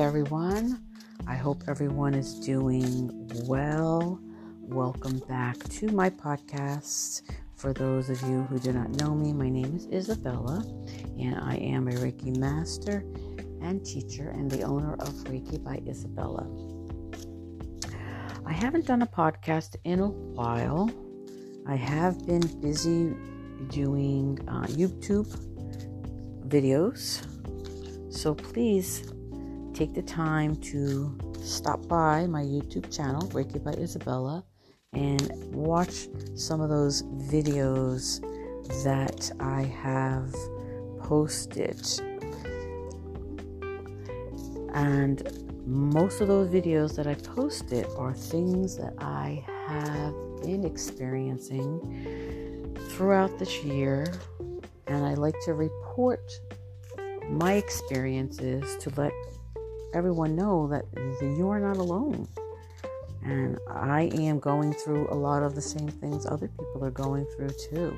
everyone. I hope everyone is doing well. Welcome back to my podcast. For those of you who do not know me, my name is Isabella, and I am a Reiki master and teacher and the owner of Reiki by Isabella. I haven't done a podcast in a while. I have been busy doing uh, YouTube videos. So please take the time to stop by my YouTube channel, Reiki by Isabella, and watch some of those videos that I have posted. And most of those videos that I posted are things that I have been experiencing throughout this year. And I like to report my experiences to let everyone know that you are not alone. And I am going through a lot of the same things other people are going through too.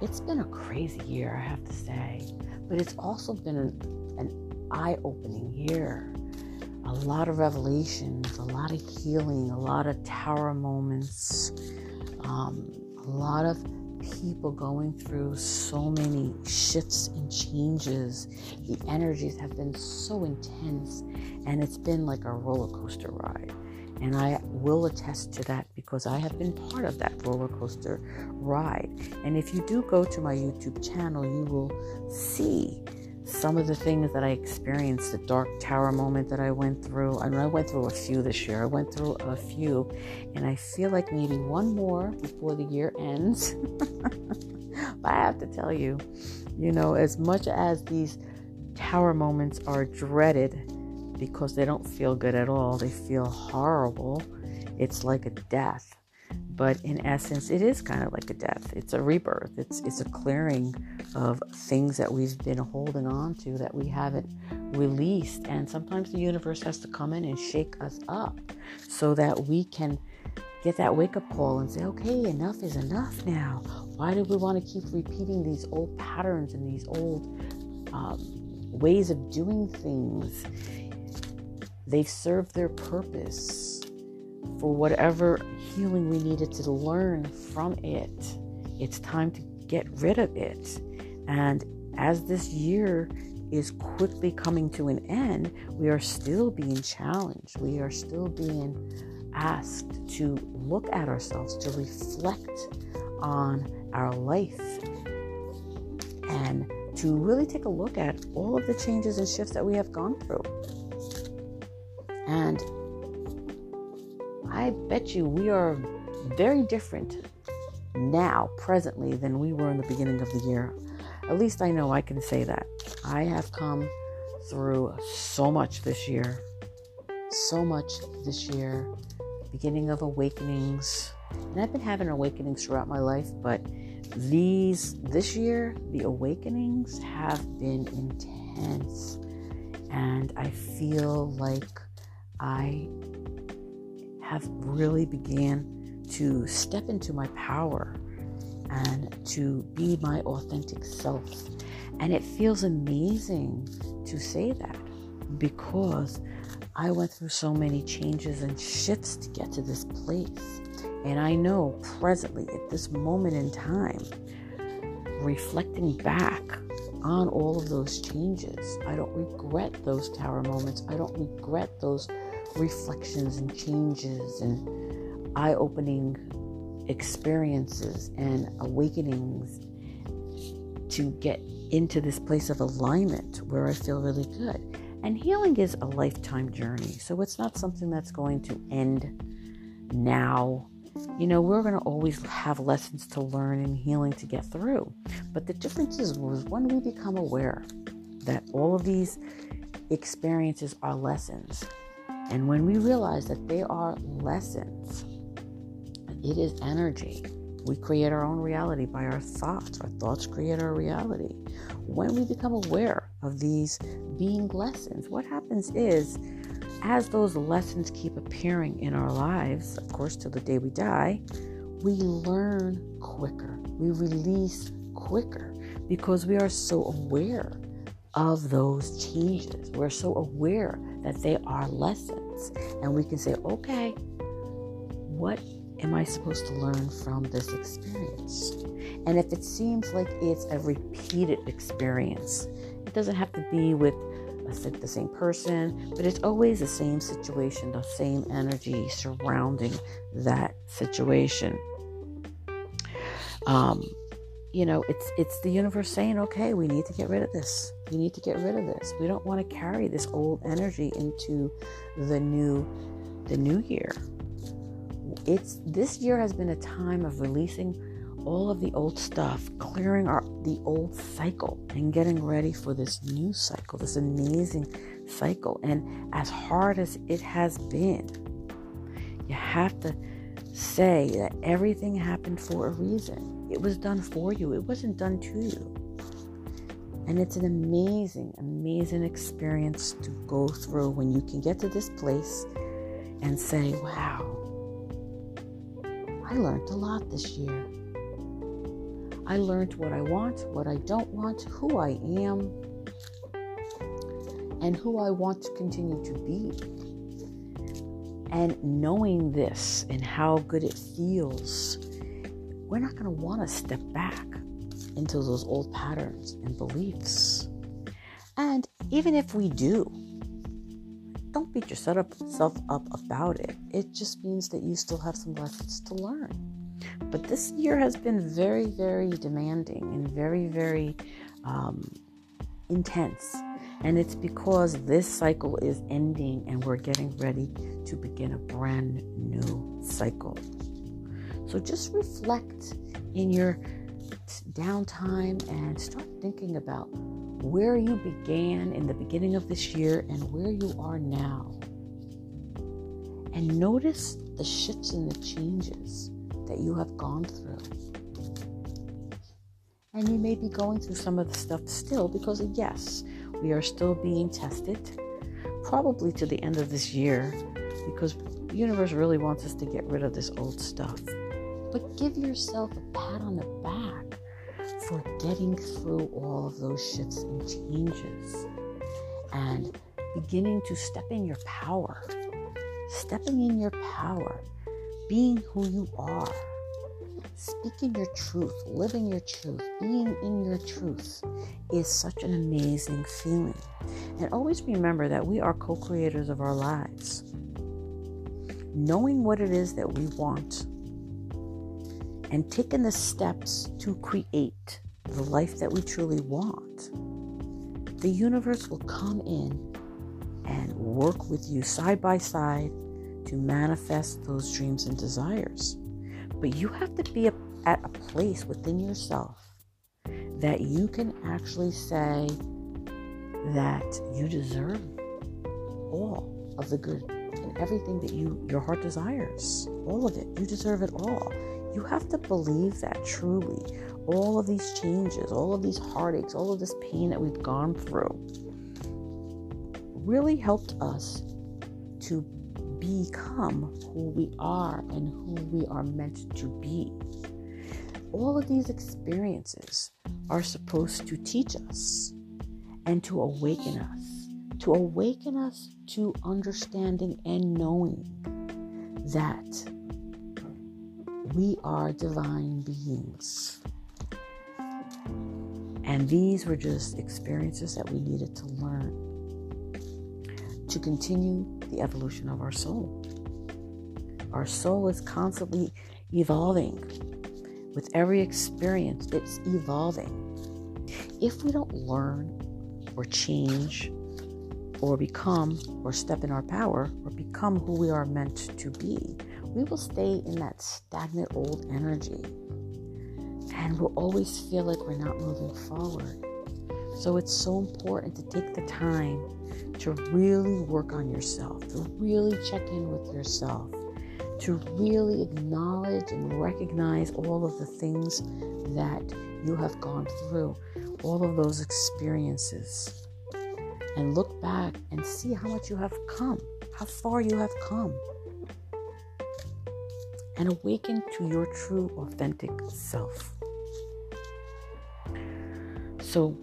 It's been a crazy year, I have to say, but it's also been an, an eye opening year. A lot of revelations, a lot of healing, a lot of tower moments, um, a lot of people going through so many shifts and changes. The energies have been so intense, and it's been like a roller coaster ride. And I will attest to that because I have been part of that roller coaster ride. And if you do go to my YouTube channel, you will see some of the things that I experienced, the dark tower moment that I went through. I mean, I went through a few this year. I went through a few, and I feel like maybe one more before the year ends. but I have to tell you, you know, as much as these tower moments are dreaded because they don't feel good at all, they feel horrible. It's like a death but in essence it is kind of like a death. It's a rebirth. It's it's a clearing of things that we've been holding on to that we haven't released. And sometimes the universe has to come in and shake us up so that we can get that wake up call and say okay enough is enough now. Why do we want to keep repeating these old patterns and these old um, ways of doing things? They've served their purpose for whatever healing we needed to learn from it. It's time to get rid of it. And as this year is quickly coming to an end, we are still being challenged. We are still being asked to look at ourselves, to reflect on our life, and to really take a look at all of the changes and shifts that we have gone through. And I bet you we are very different now, presently, than we were in the beginning of the year. At least I know I can say that. I have come through so much this year. So much this year. Beginning of awakenings. And I've been having awakenings throughout my life, but these, this year, the awakenings have been intense. And I feel like I have really began to step into my power and to be my authentic self. And it feels amazing to say that because I went through so many changes and shifts to get to this place. And I know presently, at this moment in time, reflecting back on all of those changes, I don't regret those tower moments. I don't regret those reflections and changes and eye opening experiences and awakenings to get into this place of alignment where I feel really good. And healing is a lifetime journey. So it's not something that's going to end now. You know, we're going to always have lessons to learn and healing to get through. But the difference is when we become aware that all of these experiences are lessons and when we realize that they are lessons, it is energy. We create our own reality by our thoughts. Our thoughts create our reality. When we become aware of these being lessons, what happens is, as those lessons keep appearing in our lives, of course, till the day we die, we learn quicker. We release quicker because we are so aware of those changes. We're so aware that they are lessons. And we can say, okay, what am I supposed to learn from this experience? And if it seems like it's a repeated experience, it doesn't have to be with the same person, but it's always the same situation, the same energy surrounding that situation. Um, you know, it's it's the universe saying, okay, we need to get rid of this. We need to get rid of this. We don't want to carry this old energy into the new the new year. It's this year has been a time of releasing all of the old stuff, clearing our the old cycle and getting ready for this new cycle, this amazing cycle. And as hard as it has been, you have to say that everything happened for a reason. It was done for you. It wasn't done to you. And it's an amazing, amazing experience to go through when you can get to this place and say, wow, I learned a lot this year. I learned what I want, what I don't want, who I am, and who I want to continue to be. And knowing this and how good it feels, we're not going to want to step back into those old patterns and beliefs. And even if we do, don't beat yourself up about it. It just means that you still have some lessons to learn. But this year has been very, very demanding and very, very um, intense. And it's because this cycle is ending and we're getting ready to begin a brand new cycle. So just reflect in your downtime and start thinking about where you began in the beginning of this year and where you are now. And notice the shifts and the changes that you have gone through. And you may be going through some of the stuff still because, yes, we are still being tested, probably to the end of this year, because the universe really wants us to get rid of this old stuff. But give yourself a pat on the back for getting through all of those shifts and changes and beginning to step in your power. Stepping in your power being who you are, speaking your truth, living your truth, being in your truth is such an amazing feeling. And always remember that we are co creators of our lives. Knowing what it is that we want and taking the steps to create the life that we truly want, the universe will come in and work with you side by side to manifest those dreams and desires. But you have to be at a place within yourself that you can actually say that you deserve all of the good and everything that you your heart desires. All of it. You deserve it all. You have to believe that truly. All of these changes, all of these heartaches, all of this pain that we've gone through really helped us to become who we are and who we are meant to be. All of these experiences are supposed to teach us and to awaken us, to awaken us to understanding and knowing that we are divine beings. And these were just experiences that we needed to learn to continue the evolution of our soul. Our soul is constantly evolving. With every experience, it's evolving. If we don't learn or change or become or step in our power or become who we are meant to be, we will stay in that stagnant old energy and we'll always feel like we're not moving forward. So it's so important to take the time to really work on yourself, to really check in with yourself, to really acknowledge and recognize all of the things that you have gone through, all of those experiences, and look back and see how much you have come, how far you have come, and awaken to your true, authentic self. So,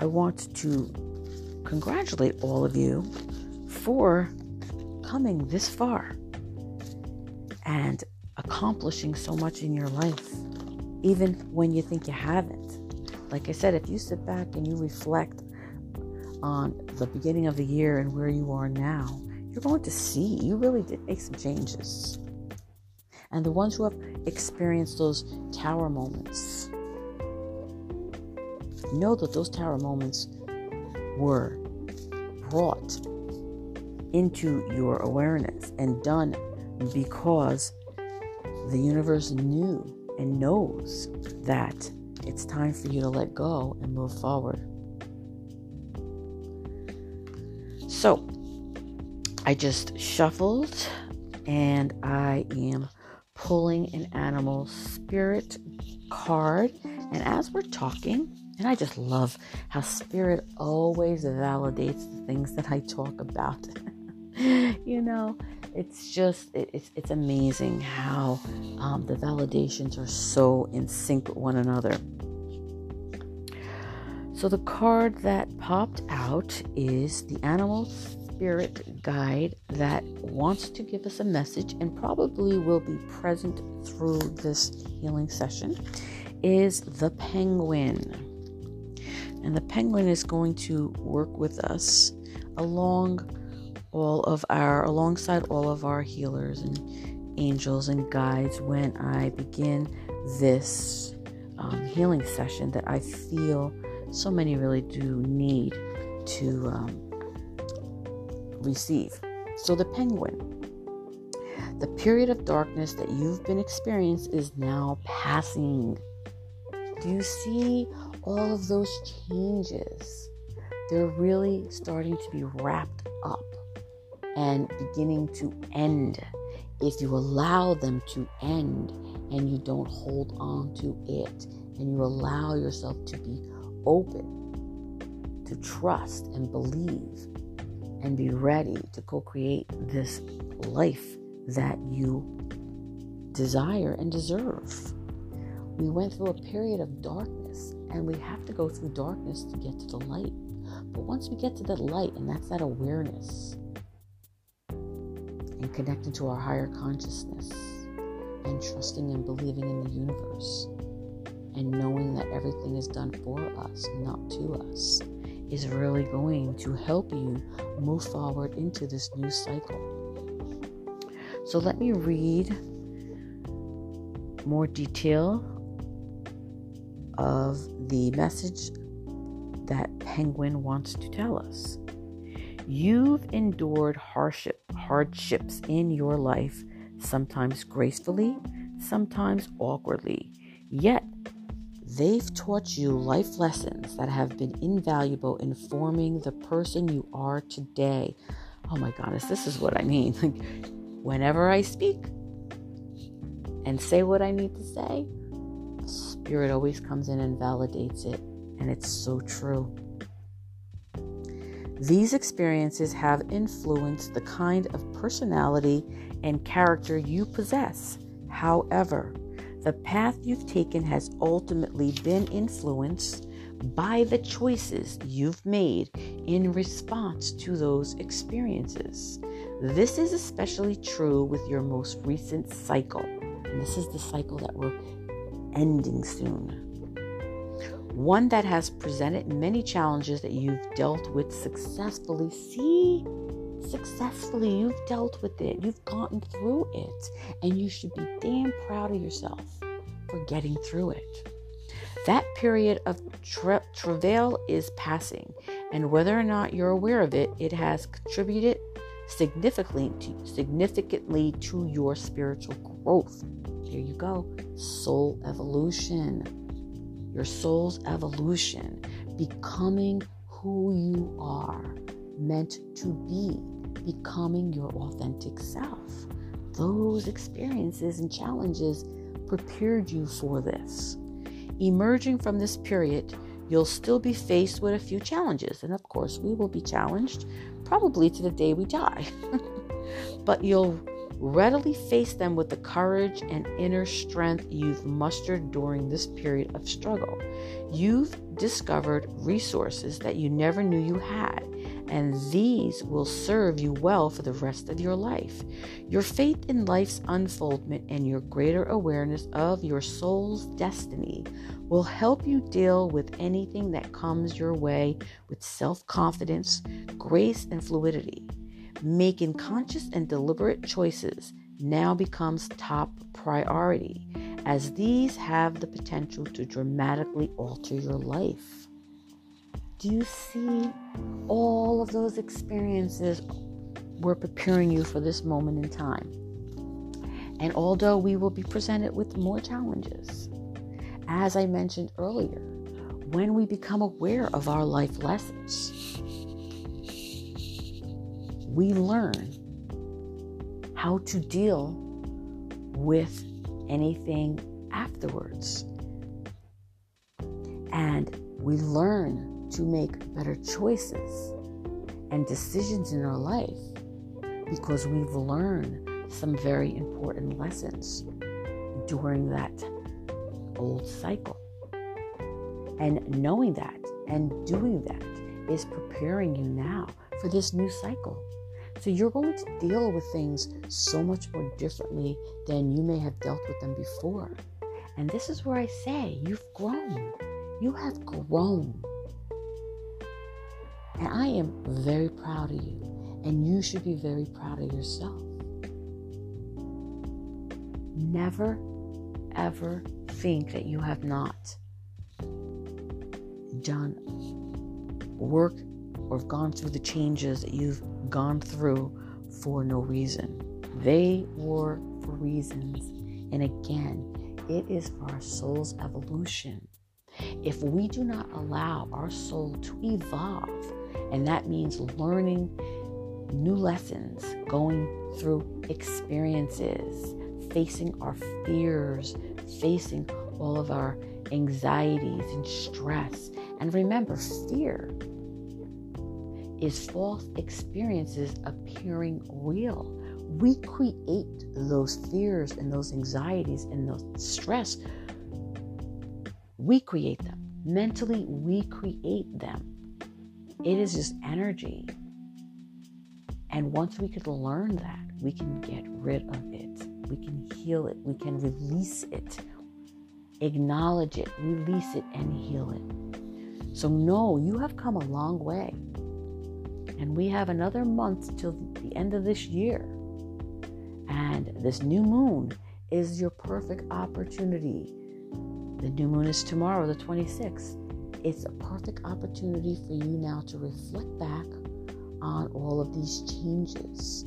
I want to congratulate all of you for coming this far and accomplishing so much in your life, even when you think you haven't. Like I said, if you sit back and you reflect on the beginning of the year and where you are now, you're going to see you really did make some changes. And the ones who have experienced those tower moments know that those tower moments were brought into your awareness and done because the universe knew and knows that it's time for you to let go and move forward. So, I just shuffled and I am pulling an animal spirit card. And as we're talking, and I just love how spirit always validates the things that I talk about. you know, it's just it, it's it's amazing how um, the validations are so in sync with one another. So the card that popped out is the animal spirit guide that wants to give us a message and probably will be present through this healing session is the penguin. And the penguin is going to work with us along all of our alongside all of our healers and angels and guides when I begin this um, healing session that I feel so many really do need to um, receive. So, the penguin, the period of darkness that you've been experiencing is now passing. Do you see all of those changes? They're really starting to be wrapped up and beginning to end. If you allow them to end and you don't hold on to it and you allow yourself to be open to trust and believe and be ready to co create this life that you desire and deserve. We went through a period of darkness and we have to go through darkness to get to the light. But once we get to that light, and that's that awareness, and connecting to our higher consciousness and trusting and believing in the universe and knowing that everything is done for us, not to us, is really going to help you move forward into this new cycle. So let me read more detail of the message that Penguin wants to tell us. You've endured hardship, hardships in your life, sometimes gracefully, sometimes awkwardly. Yet, they've taught you life lessons that have been invaluable in forming the person you are today. Oh my goodness, this is what I mean. Like, whenever I speak and say what I need to say, Spirit always comes in and validates it. And it's so true. These experiences have influenced the kind of personality and character you possess. However, the path you've taken has ultimately been influenced by the choices you've made in response to those experiences. This is especially true with your most recent cycle. And this is the cycle that we're ending soon one that has presented many challenges that you've dealt with successfully. See, successfully, you've dealt with it, you've gotten through it, and you should be damn proud of yourself for getting through it. That period of tra- travail is passing, and whether or not you're aware of it, it has contributed significantly to, significantly to your spiritual growth. Here you go, soul evolution your soul's evolution, becoming who you are meant to be, becoming your authentic self. Those experiences and challenges prepared you for this. Emerging from this period, you'll still be faced with a few challenges. And of course, we will be challenged probably to the day we die. but you'll Readily face them with the courage and inner strength you've mustered during this period of struggle. You've discovered resources that you never knew you had, and these will serve you well for the rest of your life. Your faith in life's unfoldment and your greater awareness of your soul's destiny will help you deal with anything that comes your way with self confidence, grace, and fluidity. Making conscious and deliberate choices now becomes top priority, as these have the potential to dramatically alter your life. Do you see all of those experiences were preparing you for this moment in time? And although we will be presented with more challenges, as I mentioned earlier, when we become aware of our life lessons, we learn how to deal with anything afterwards. And we learn to make better choices and decisions in our life because we've learned some very important lessons during that old cycle. And knowing that and doing that is preparing you now for this new cycle. So you're going to deal with things so much more differently than you may have dealt with them before. And this is where I say you've grown. You have grown. And I am very proud of you. And you should be very proud of yourself. Never, ever think that you have not done work or have gone through the changes that you've gone through for no reason. They were for reasons. And again, it is for our soul's evolution. If we do not allow our soul to evolve, and that means learning new lessons, going through experiences, facing our fears, facing all of our anxieties and stress. And remember, fear is false experiences appearing real. We create those fears and those anxieties and those stress. We create them. Mentally, we create them. It is just energy. And once we could learn that, we can get rid of it. We can heal it. We can release it. Acknowledge it, release it, and heal it. So, no, you have come a long way. And we have another month till the end of this year. And this new moon is your perfect opportunity. The new moon is tomorrow, the 26th. It's a perfect opportunity for you now to reflect back on all of these changes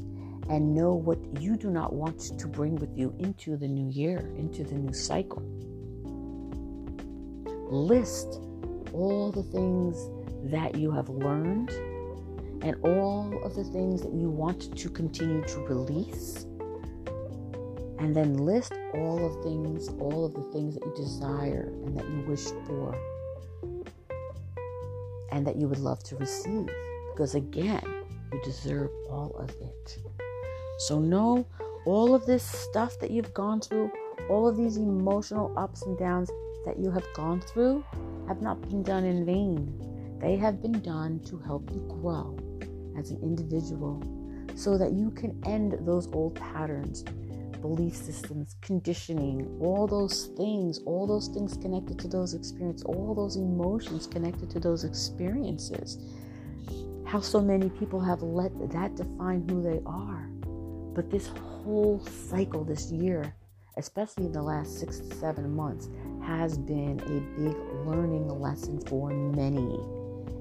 and know what you do not want to bring with you into the new year, into the new cycle. List all the things that you have learned and all of the things that you want to continue to release. And then list all of things, all of the things that you desire and that you wish for and that you would love to receive. Because again, you deserve all of it. So know all of this stuff that you've gone through, all of these emotional ups and downs that you have gone through have not been done in vain. They have been done to help you grow as an individual so that you can end those old patterns, belief systems, conditioning, all those things, all those things connected to those experiences, all those emotions connected to those experiences. How so many people have let that define who they are. But this whole cycle this year, especially in the last six to seven months, has been a big learning lesson for many.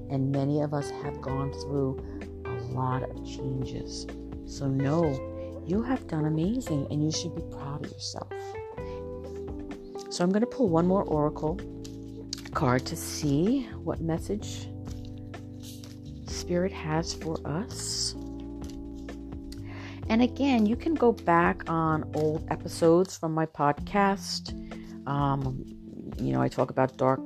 And many of us have gone through a lot of changes. So, know you have done amazing and you should be proud of yourself. So, I'm going to pull one more oracle card to see what message Spirit has for us. And again, you can go back on old episodes from my podcast. Um, you know, I talk about dark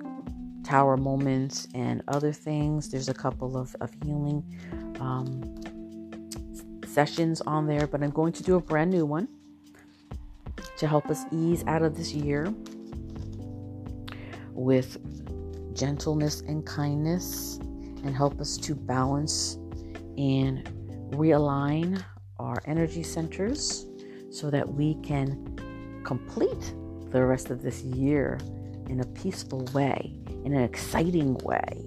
tower moments and other things. There's a couple of, of healing um, sessions on there, but I'm going to do a brand new one to help us ease out of this year with gentleness and kindness and help us to balance and realign our energy centers so that we can complete the rest of this year in a peaceful way, in an exciting way,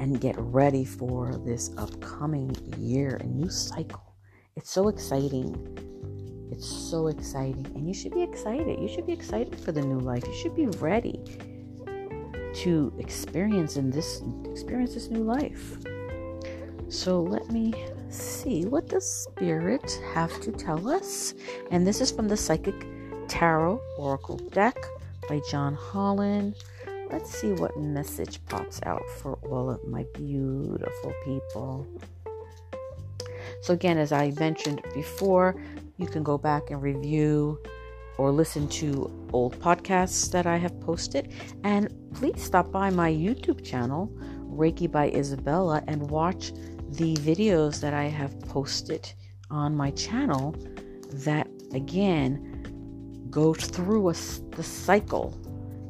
and get ready for this upcoming year, a new cycle. It's so exciting. It's so exciting. And you should be excited. You should be excited for the new life. You should be ready to experience in this experience this new life. So let me see what does spirit have to tell us. And this is from the Psychic Tarot Oracle deck by John Holland. Let's see what message pops out for all of my beautiful people. So, again, as I mentioned before, you can go back and review or listen to old podcasts that I have posted. And please stop by my YouTube channel, Reiki by Isabella, and watch the videos that I have posted on my channel that, again, go through a, the cycle,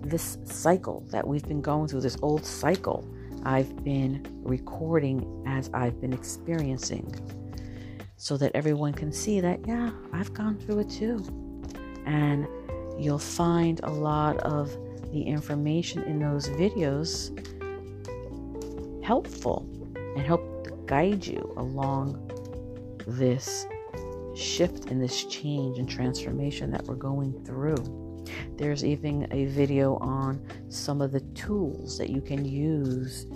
this cycle that we've been going through, this old cycle I've been recording as I've been experiencing so that everyone can see that, yeah, I've gone through it too and you'll find a lot of the information in those videos helpful and help guide you along this shift and this change and transformation that we're going through. There's even a video on some of the tools that you can use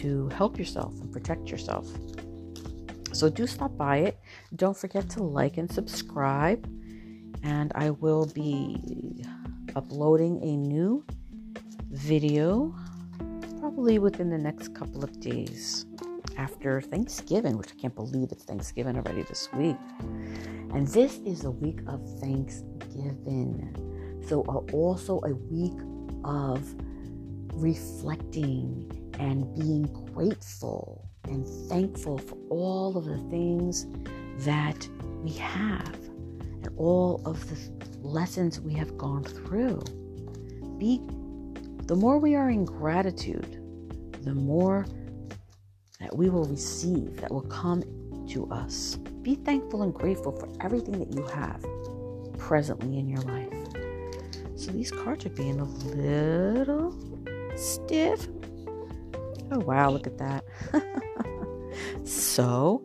to help yourself and protect yourself. So do stop by it. Don't forget to like and subscribe and I will be uploading a new video probably within the next couple of days after Thanksgiving, which I can't believe it's Thanksgiving already this week. And this is a week of Thanksgiving. So, also a week of reflecting and being grateful and thankful for all of the things that we have and all of the lessons we have gone through. Be the more we are in gratitude, the more that we will receive, that will come to us. Be thankful and grateful for everything that you have presently in your life. So these cards are being a little stiff. Oh, wow, look at that. so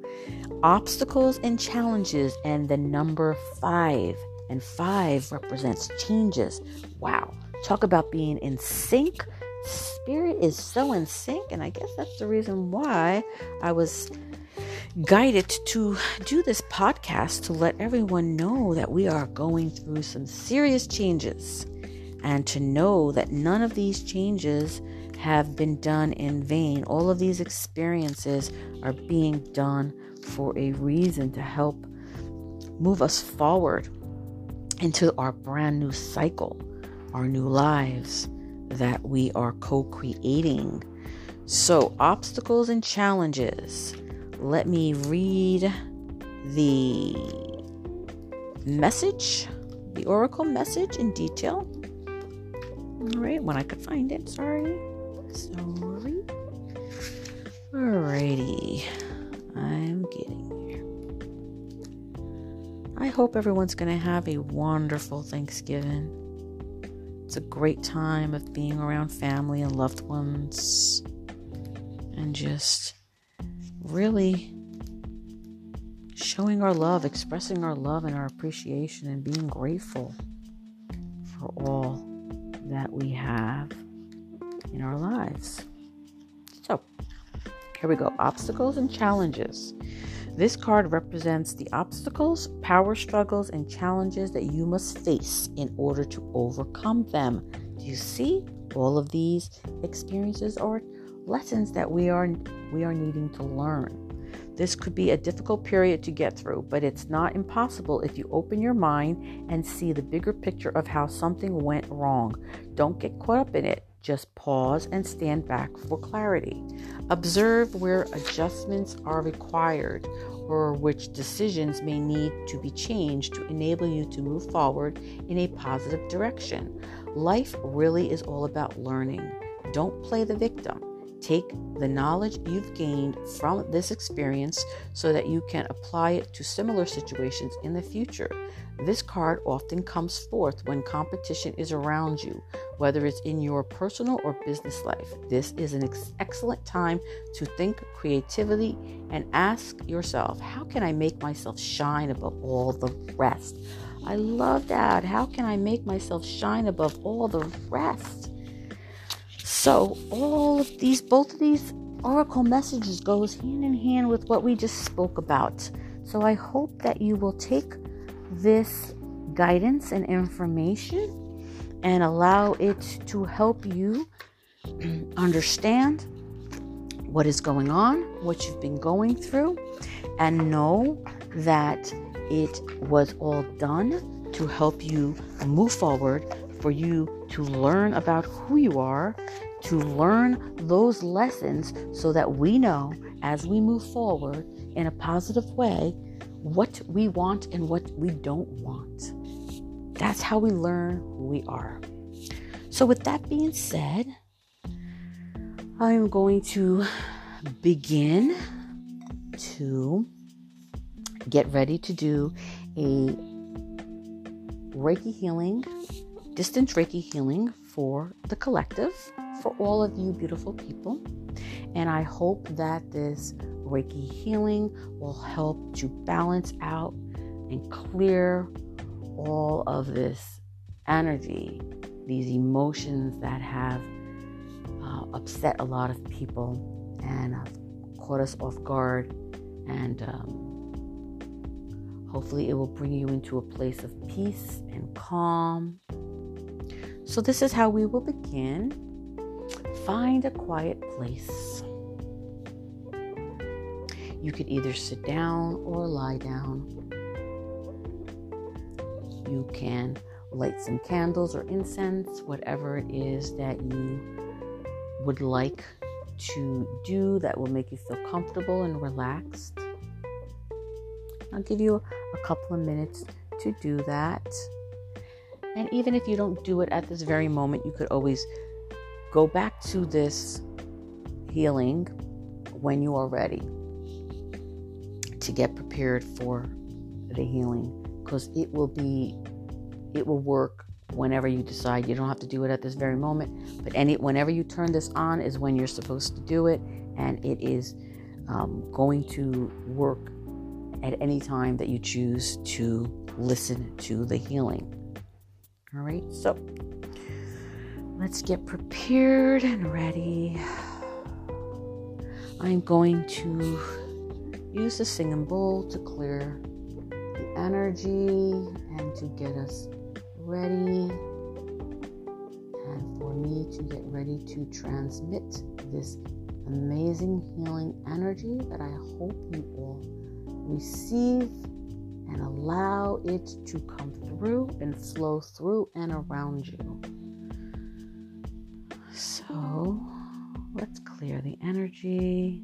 obstacles and challenges, and the number five. And five represents changes. Wow. Talk about being in sync. Spirit is so in sync, and I guess that's the reason why I was guided to do this podcast to let everyone know that we are going through some serious changes and to know that none of these changes have been done in vain. All of these experiences are being done for a reason to help move us forward into our brand new cycle, our new lives that we are co creating. So, obstacles and challenges. Let me read the message, the oracle message in detail. All right, when I could find it. Sorry. Sorry. Alrighty. I'm getting there. I hope everyone's going to have a wonderful Thanksgiving. It's a great time of being around family and loved ones and just really showing our love, expressing our love and our appreciation, and being grateful for all that we have in our lives. So, here we go obstacles and challenges. This card represents the obstacles, power struggles, and challenges that you must face in order to overcome them. Do you see? All of these experiences are lessons that we are we are needing to learn. This could be a difficult period to get through, but it's not impossible if you open your mind and see the bigger picture of how something went wrong. Don't get caught up in it. Just pause and stand back for clarity. Observe where adjustments are required or which decisions may need to be changed to enable you to move forward in a positive direction. Life really is all about learning. Don't play the victim. Take the knowledge you've gained from this experience so that you can apply it to similar situations in the future. This card often comes forth when competition is around you, whether it's in your personal or business life. This is an ex- excellent time to think creatively and ask yourself, how can I make myself shine above all the rest? I love that. How can I make myself shine above all the rest? So all of these, both of these oracle messages goes hand in hand with what we just spoke about. So I hope that you will take this guidance and information and allow it to help you understand what is going on, what you've been going through, and know that it was all done to help you move forward, for you to learn about who you are to learn those lessons so that we know as we move forward in a positive way what we want and what we don't want. That's how we learn who we are. So, with that being said, I am going to begin to get ready to do a Reiki healing, distance Reiki healing for the collective for all of you beautiful people. And I hope that this Reiki healing will help to balance out and clear all of this energy, these emotions that have uh, upset a lot of people and caught us off guard. And um, hopefully, it will bring you into a place of peace and calm. So, this is how we will begin. Find a quiet place. You could either sit down or lie down. You can light some candles or incense, whatever it is that you would like to do that will make you feel comfortable and relaxed. I'll give you a couple of minutes to do that. And even if you don't do it at this very moment, you could always Go back to this healing when you are ready to get prepared for the healing. Because it will be it will work whenever you decide. You don't have to do it at this very moment but any whenever you turn this on is when you're supposed to do it. And it is um, going to work at any time that you choose to listen to the healing all right so Let's get prepared and ready. I'm going to use the singing bowl to clear the energy and to get us ready and for me to get ready to transmit this amazing healing energy that I hope you all receive and allow it to come through and flow through and around you. So let's clear the energy.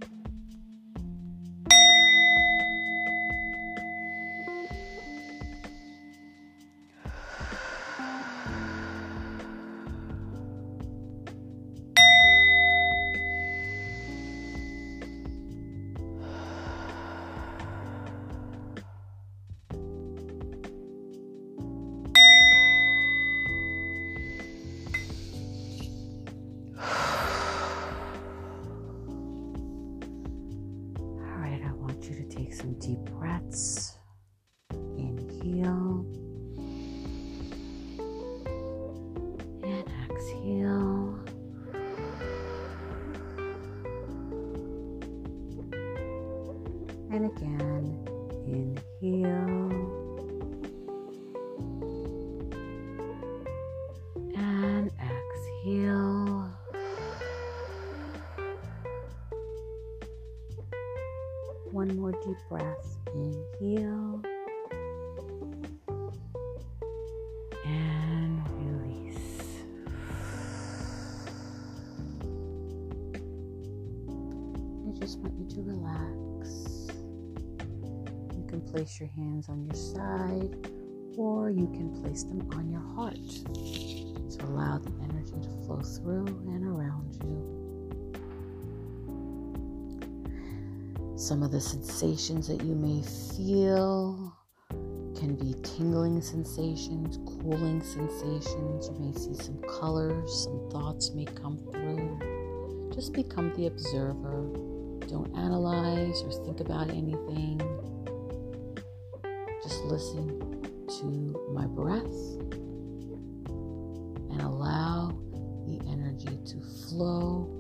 Just want you to relax. You can place your hands on your side or you can place them on your heart. To allow the energy to flow through and around you. Some of the sensations that you may feel can be tingling sensations, cooling sensations. You may see some colors, some thoughts may come through. Just become the observer. Don't analyze or think about anything. Just listen to my breath and allow the energy to flow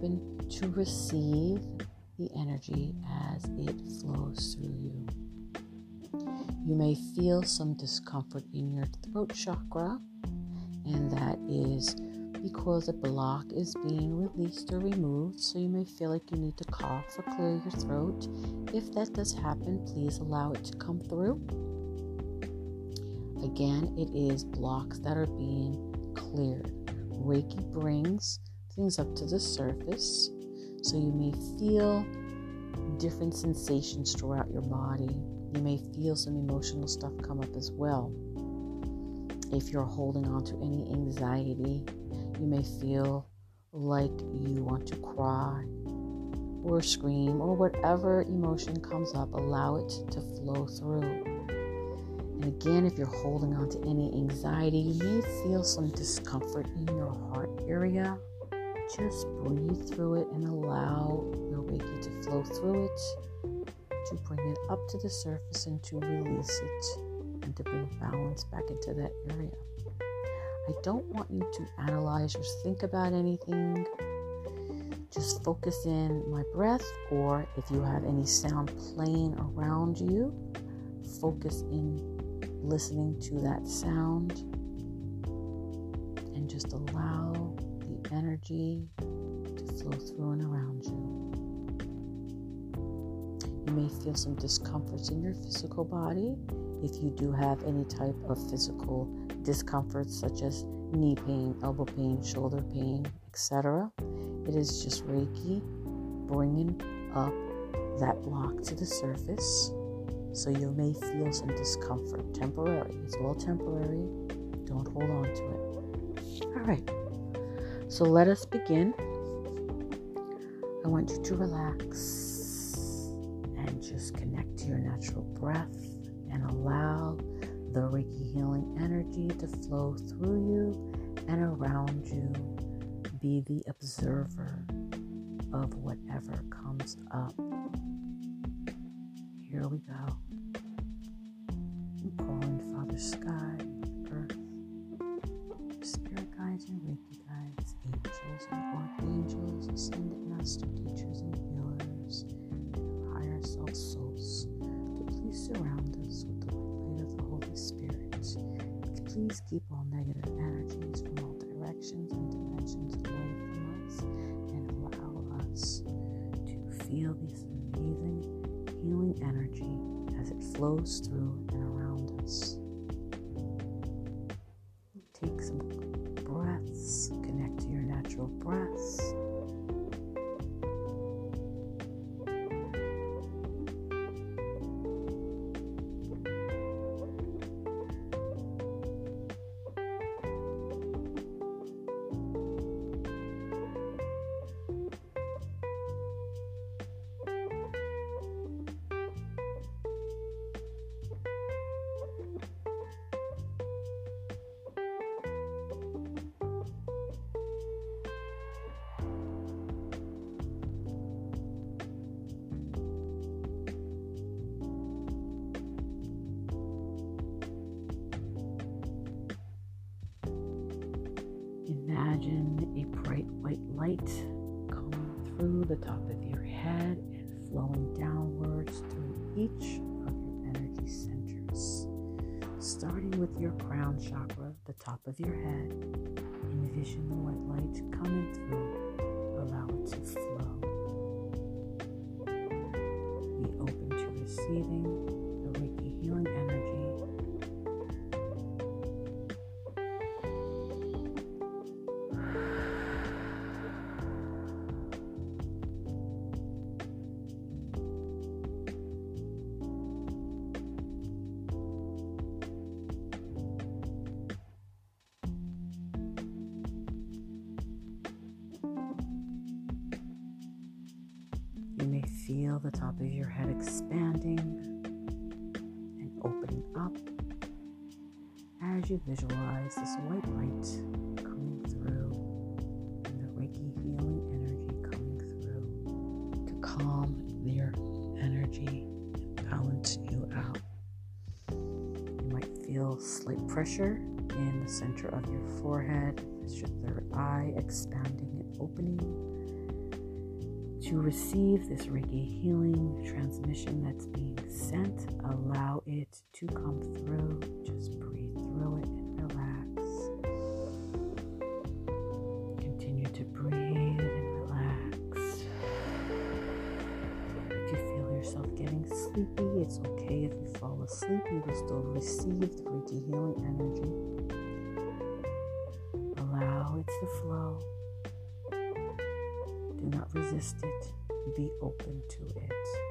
open to receive the energy as it flows through you. You may feel some discomfort in your throat chakra, and that is because a block is being released or removed, so you may feel like you need to cough or clear your throat. If that does happen, please allow it to come through. Again, it is blocks that are being cleared. Reiki brings things up to the surface so you may feel different sensations throughout your body. You may feel some emotional stuff come up as well. If you're holding on to any anxiety, you may feel like you want to cry or scream or whatever emotion comes up, allow it to flow through. And again, if you're holding on to any anxiety, you may feel some discomfort in your heart area just breathe through it and allow your Reiki to flow through it, to bring it up to the surface and to release it, and to bring balance back into that area. I don't want you to analyze or think about anything. Just focus in my breath, or if you have any sound playing around you, focus in listening to that sound and just allow energy to flow through and around you. You may feel some discomforts in your physical body if you do have any type of physical discomfort, such as knee pain, elbow pain, shoulder pain, etc. It is just Reiki bringing up that block to the surface. So you may feel some discomfort, temporary. It's all temporary. Don't hold on to it. All right. So let us begin. I want you to relax and just connect to your natural breath and allow the Reiki healing energy to flow through you and around you. Be the observer of whatever comes up. Here we go. I'm calling Father Sky, Earth, master teachers and healers, and higher self souls to please surround us with the light of the Holy Spirit. Please keep all negative energies from all directions and dimensions away from us and allow us to feel this amazing healing energy as it flows through your crown chakra, the top of your head, envision the white light coming through. Allow it to flow. Be open to receiving the Reiki healing energy of your head expanding and opening up as you visualize this white light coming through and the Reiki healing energy coming through to calm your energy and balance you out. You might feel slight pressure in the center of your forehead as your third eye expanding and opening to receive this Reiki healing transmission that's being sent. Allow it to come through. Just breathe through it and relax. Continue to breathe and relax. If you feel yourself getting sleepy, it's okay if you fall asleep. You will still receive the Reiki healing energy. Allow it to flow. Do not resist it. Be open to it.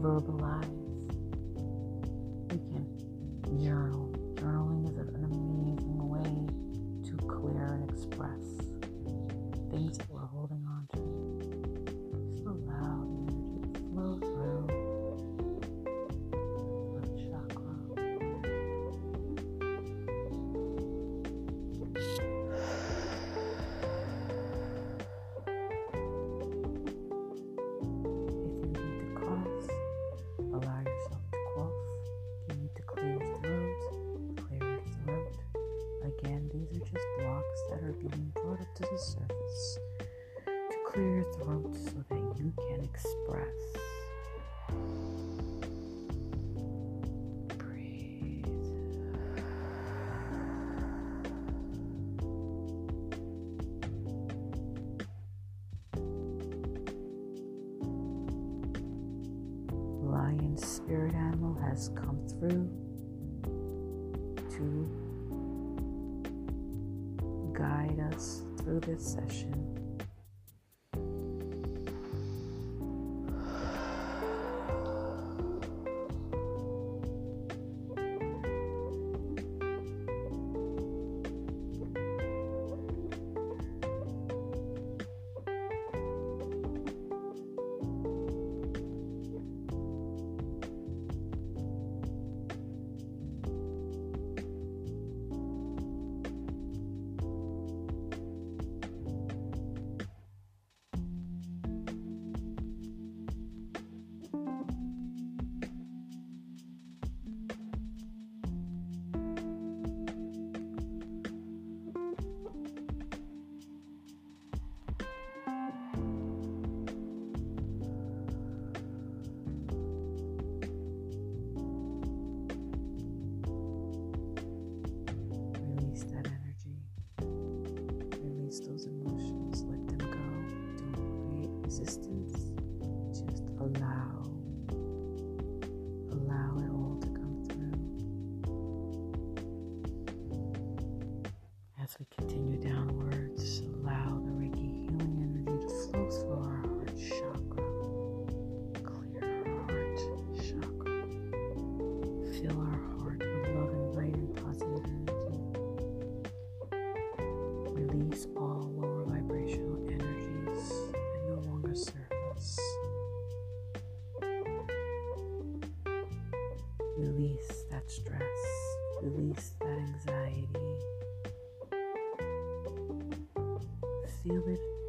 Can't verbalize, through to guide us through this session. Don't release that anxiety. Feel it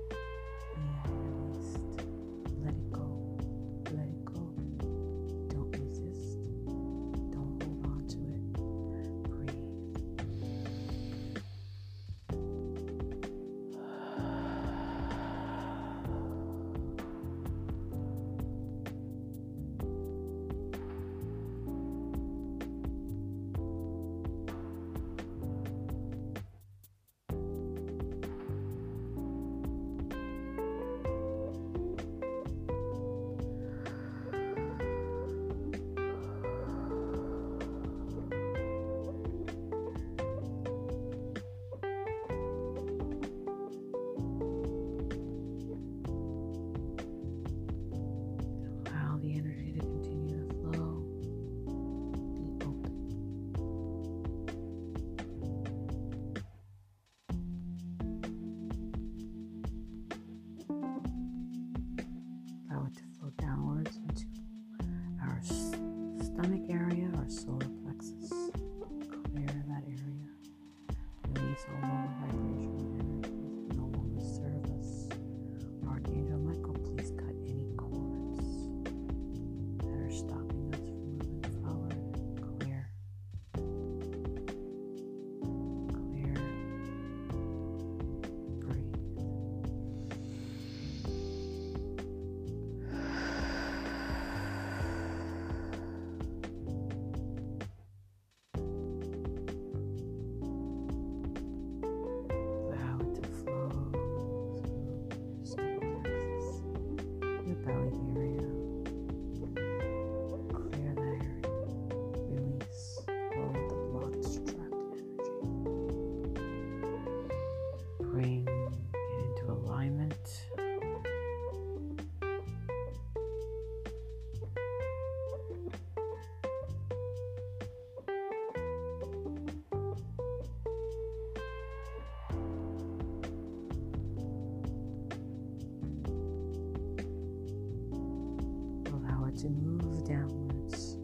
to move downwards.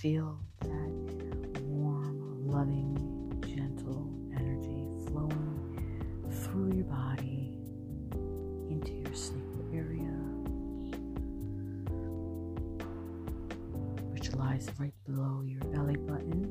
Feel that warm, loving, gentle energy flowing through your body into your sacral area, which lies right below your belly button.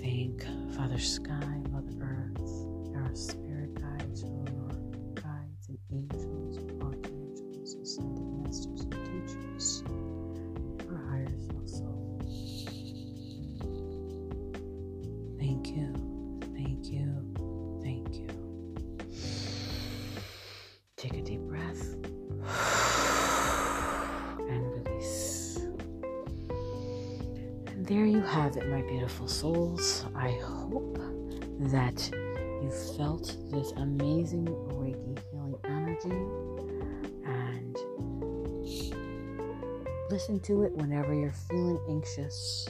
Thank Father Sky, you have it, my beautiful souls. I hope that you felt this amazing Reiki healing energy and listen to it whenever you're feeling anxious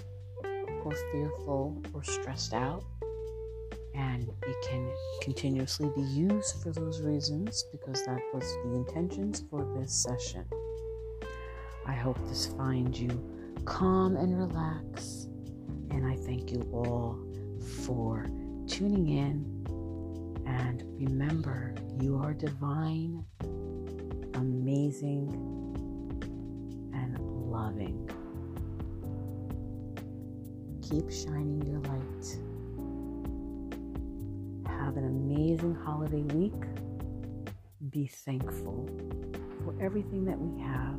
or fearful or stressed out. And it can continuously be used for those reasons because that was the intentions for this session. I hope this finds you calm and relaxed. Thank you all for tuning in. And remember, you are divine, amazing, and loving. Keep shining your light. Have an amazing holiday week. Be thankful for everything that we have